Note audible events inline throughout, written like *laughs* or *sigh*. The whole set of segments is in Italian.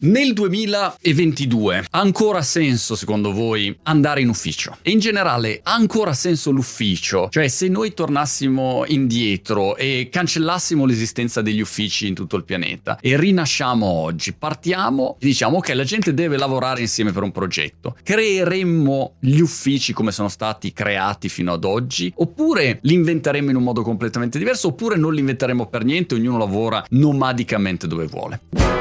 Nel 2022 ha ancora senso secondo voi andare in ufficio? E in generale ha ancora senso l'ufficio? Cioè se noi tornassimo indietro e cancellassimo l'esistenza degli uffici in tutto il pianeta e rinasciamo oggi, partiamo e diciamo ok la gente deve lavorare insieme per un progetto, creeremmo gli uffici come sono stati creati fino ad oggi oppure li inventeremo in un modo completamente diverso oppure non li inventeremo per niente, ognuno lavora nomadicamente dove vuole.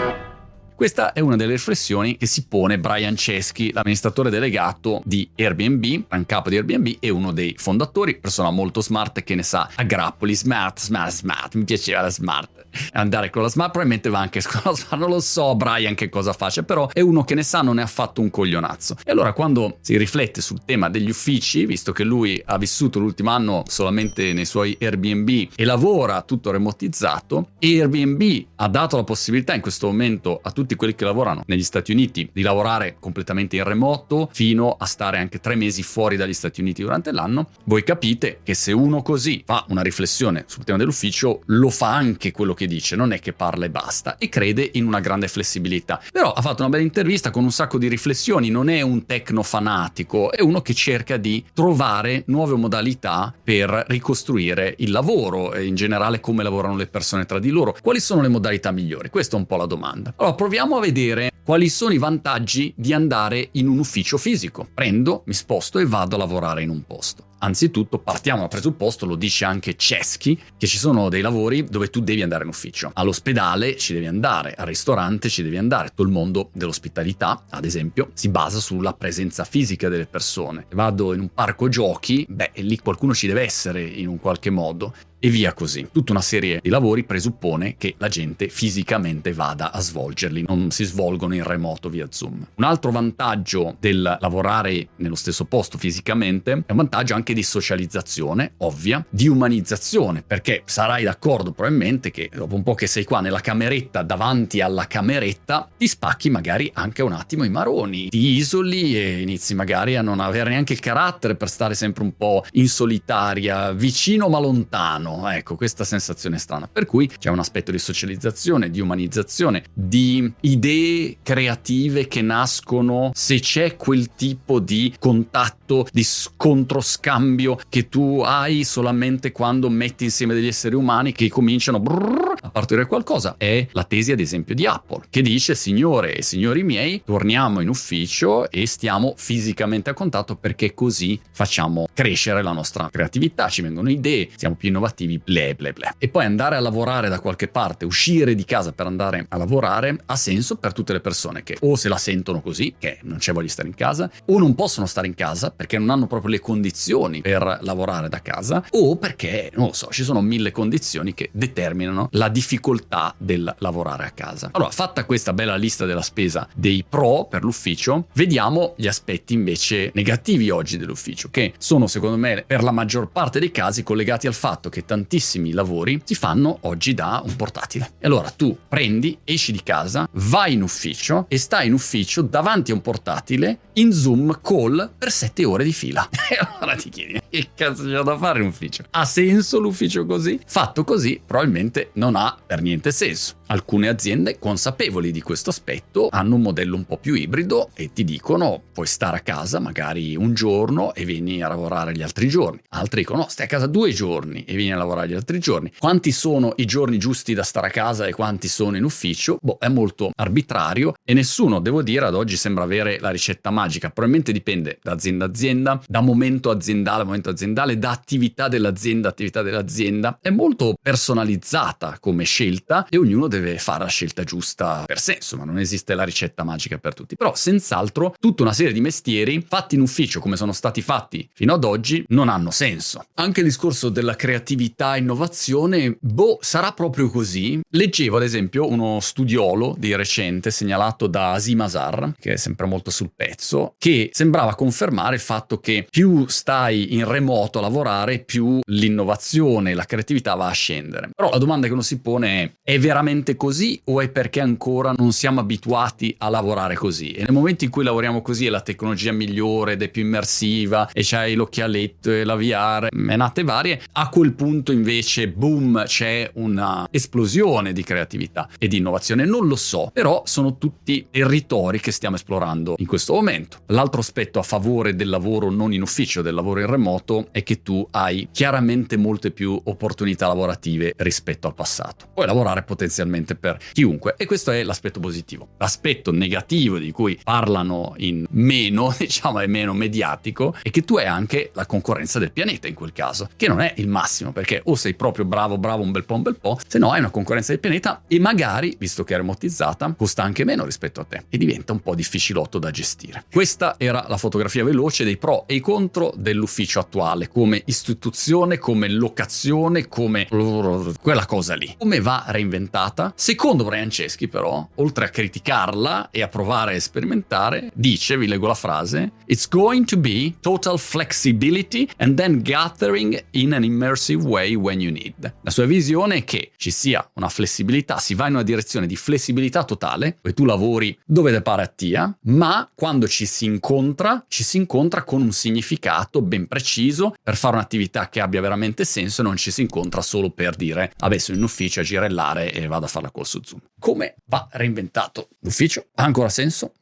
Questa è una delle riflessioni che si pone Brian Chesky, l'amministratore delegato di Airbnb, gran capo di Airbnb e uno dei fondatori, persona molto smart che ne sa a grappoli, smart, smart, smart, mi piaceva la smart. Andare con la smart probabilmente va anche *laughs* con la smart, non lo so Brian che cosa faccia, però è uno che ne sa, non è affatto un coglionazzo. E allora quando si riflette sul tema degli uffici, visto che lui ha vissuto l'ultimo anno solamente nei suoi Airbnb e lavora tutto remotizzato, Airbnb ha dato la possibilità in questo momento a tutti tutti quelli che lavorano negli Stati Uniti di lavorare completamente in remoto fino a stare anche tre mesi fuori dagli Stati Uniti durante l'anno, voi capite che se uno così fa una riflessione sul tema dell'ufficio, lo fa anche quello che dice, non è che parla e basta, e crede in una grande flessibilità. Però ha fatto una bella intervista con un sacco di riflessioni, non è un tecno fanatico, è uno che cerca di trovare nuove modalità per ricostruire il lavoro e in generale come lavorano le persone tra di loro. Quali sono le modalità migliori? Questa è un po' la domanda. Allora proviamo proviamo a vedere quali sono i vantaggi di andare in un ufficio fisico. Prendo, mi sposto e vado a lavorare in un posto. Anzitutto partiamo dal presupposto, lo dice anche Ceschi, che ci sono dei lavori dove tu devi andare in ufficio. All'ospedale ci devi andare, al ristorante ci devi andare. Tutto il mondo dell'ospitalità, ad esempio, si basa sulla presenza fisica delle persone. Vado in un parco giochi, beh, lì qualcuno ci deve essere in un qualche modo e via così. Tutta una serie di lavori presuppone che la gente fisicamente vada a svolgerli, non si svolgono in remoto via Zoom. Un altro vantaggio del lavorare nello stesso posto fisicamente è un vantaggio anche di socializzazione, ovvia, di umanizzazione, perché sarai d'accordo probabilmente che dopo un po' che sei qua nella cameretta davanti alla cameretta, ti spacchi magari anche un attimo i maroni, ti isoli e inizi magari a non avere neanche il carattere per stare sempre un po' in solitaria, vicino ma lontano strano, ecco, questa sensazione strana. Per cui c'è un aspetto di socializzazione, di umanizzazione, di idee creative che nascono se c'è quel tipo di contatto, di scontro scambio che tu hai solamente quando metti insieme degli esseri umani che cominciano brrr, a partorire qualcosa. È la tesi, ad esempio, di Apple, che dice: Signore e signori miei, torniamo in ufficio e stiamo fisicamente a contatto perché così facciamo crescere la nostra creatività, ci vengono idee, siamo più innovativi ble ble ble. E poi andare a lavorare da qualche parte, uscire di casa per andare a lavorare, ha senso per tutte le persone che o se la sentono così, che non c'è voglia di stare in casa, o non possono stare in casa perché non hanno proprio le condizioni per lavorare da casa, o perché, non lo so, ci sono mille condizioni che determinano la difficoltà del lavorare a casa. Allora, fatta questa bella lista della spesa dei pro per l'ufficio, vediamo gli aspetti invece negativi oggi dell'ufficio, che sono secondo me per la maggior parte dei casi collegati al fatto che tantissimi lavori si fanno oggi da un portatile. E allora tu prendi, esci di casa, vai in ufficio e stai in ufficio davanti a un portatile in Zoom call per sette ore di fila. *laughs* E allora ti chiedi, che cazzo c'è da fare in ufficio? Ha senso l'ufficio così? Fatto così probabilmente non ha per niente senso. Alcune aziende consapevoli di questo aspetto hanno un modello un po' più ibrido e ti dicono puoi stare a casa magari un giorno e vieni a lavorare gli altri giorni. Altri dicono no, stai a casa due giorni e vieni a lavorare gli altri giorni. Quanti sono i giorni giusti da stare a casa e quanti sono in ufficio? Boh, è molto arbitrario e nessuno, devo dire, ad oggi sembra avere la ricetta magica. Probabilmente dipende da azienda a azienda, da momento aziendale a momento aziendale, da attività dell'azienda a attività dell'azienda. È molto personalizzata come scelta e ognuno deve deve fare la scelta giusta per sé, insomma non esiste la ricetta magica per tutti, però senz'altro tutta una serie di mestieri fatti in ufficio come sono stati fatti fino ad oggi non hanno senso. Anche il discorso della creatività e innovazione, boh, sarà proprio così. Leggevo ad esempio uno studiolo di recente segnalato da Asim Azar, che è sempre molto sul pezzo, che sembrava confermare il fatto che più stai in remoto a lavorare, più l'innovazione, la creatività va a scendere. Però la domanda che uno si pone è, è veramente veramente così o è perché ancora non siamo abituati a lavorare così? E nel momento in cui lavoriamo così e la tecnologia migliore ed è più immersiva e c'hai l'occhialetto e la VR, menate varie, a quel punto invece, boom, c'è una esplosione di creatività e di innovazione. Non lo so, però sono tutti territori che stiamo esplorando in questo momento. L'altro aspetto a favore del lavoro non in ufficio, del lavoro in remoto, è che tu hai chiaramente molte più opportunità lavorative rispetto al passato. Puoi lavorare potenzialmente per chiunque e questo è l'aspetto positivo. L'aspetto negativo di cui parlano in meno, *laughs* diciamo, è meno mediatico, è che tu hai anche la concorrenza del pianeta in quel caso, che non è il massimo perché o sei proprio bravo, bravo un bel po', un bel po', se no hai una concorrenza del pianeta e magari, visto che è remotizzata, costa anche meno rispetto a te e diventa un po' difficilotto da gestire. Questa era la fotografia veloce dei pro e i contro dell'ufficio attuale come istituzione, come locazione, come quella cosa lì. Come va reinventata? Secondo Brian Ceschi però, oltre a criticarla e a provare a sperimentare, dice, vi leggo la frase, It's going to be total flexibility and then gathering in an immersive way when you need. La sua visione è che ci sia una flessibilità, si va in una direzione di flessibilità totale, dove tu lavori dove te pare a tia, ma quando ci si incontra, ci si incontra con un significato ben preciso per fare un'attività che abbia veramente senso e non ci si incontra solo per dire, sono in ufficio a girellare e vado a fare la call su Zoom. Come va reinventato l'ufficio? Ha ancora senso?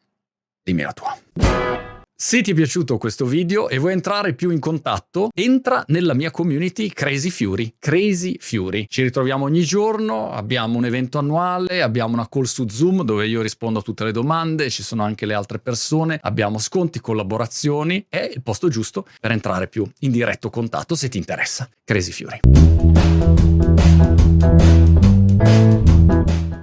Dimmi la tua. Se ti è piaciuto questo video e vuoi entrare più in contatto, entra nella mia community Crazy Fury. Crazy Fury. Ci ritroviamo ogni giorno, abbiamo un evento annuale, abbiamo una call su Zoom dove io rispondo a tutte le domande, ci sono anche le altre persone, abbiamo sconti, collaborazioni, è il posto giusto per entrare più in diretto contatto se ti interessa. Crazy Fury. Thank you.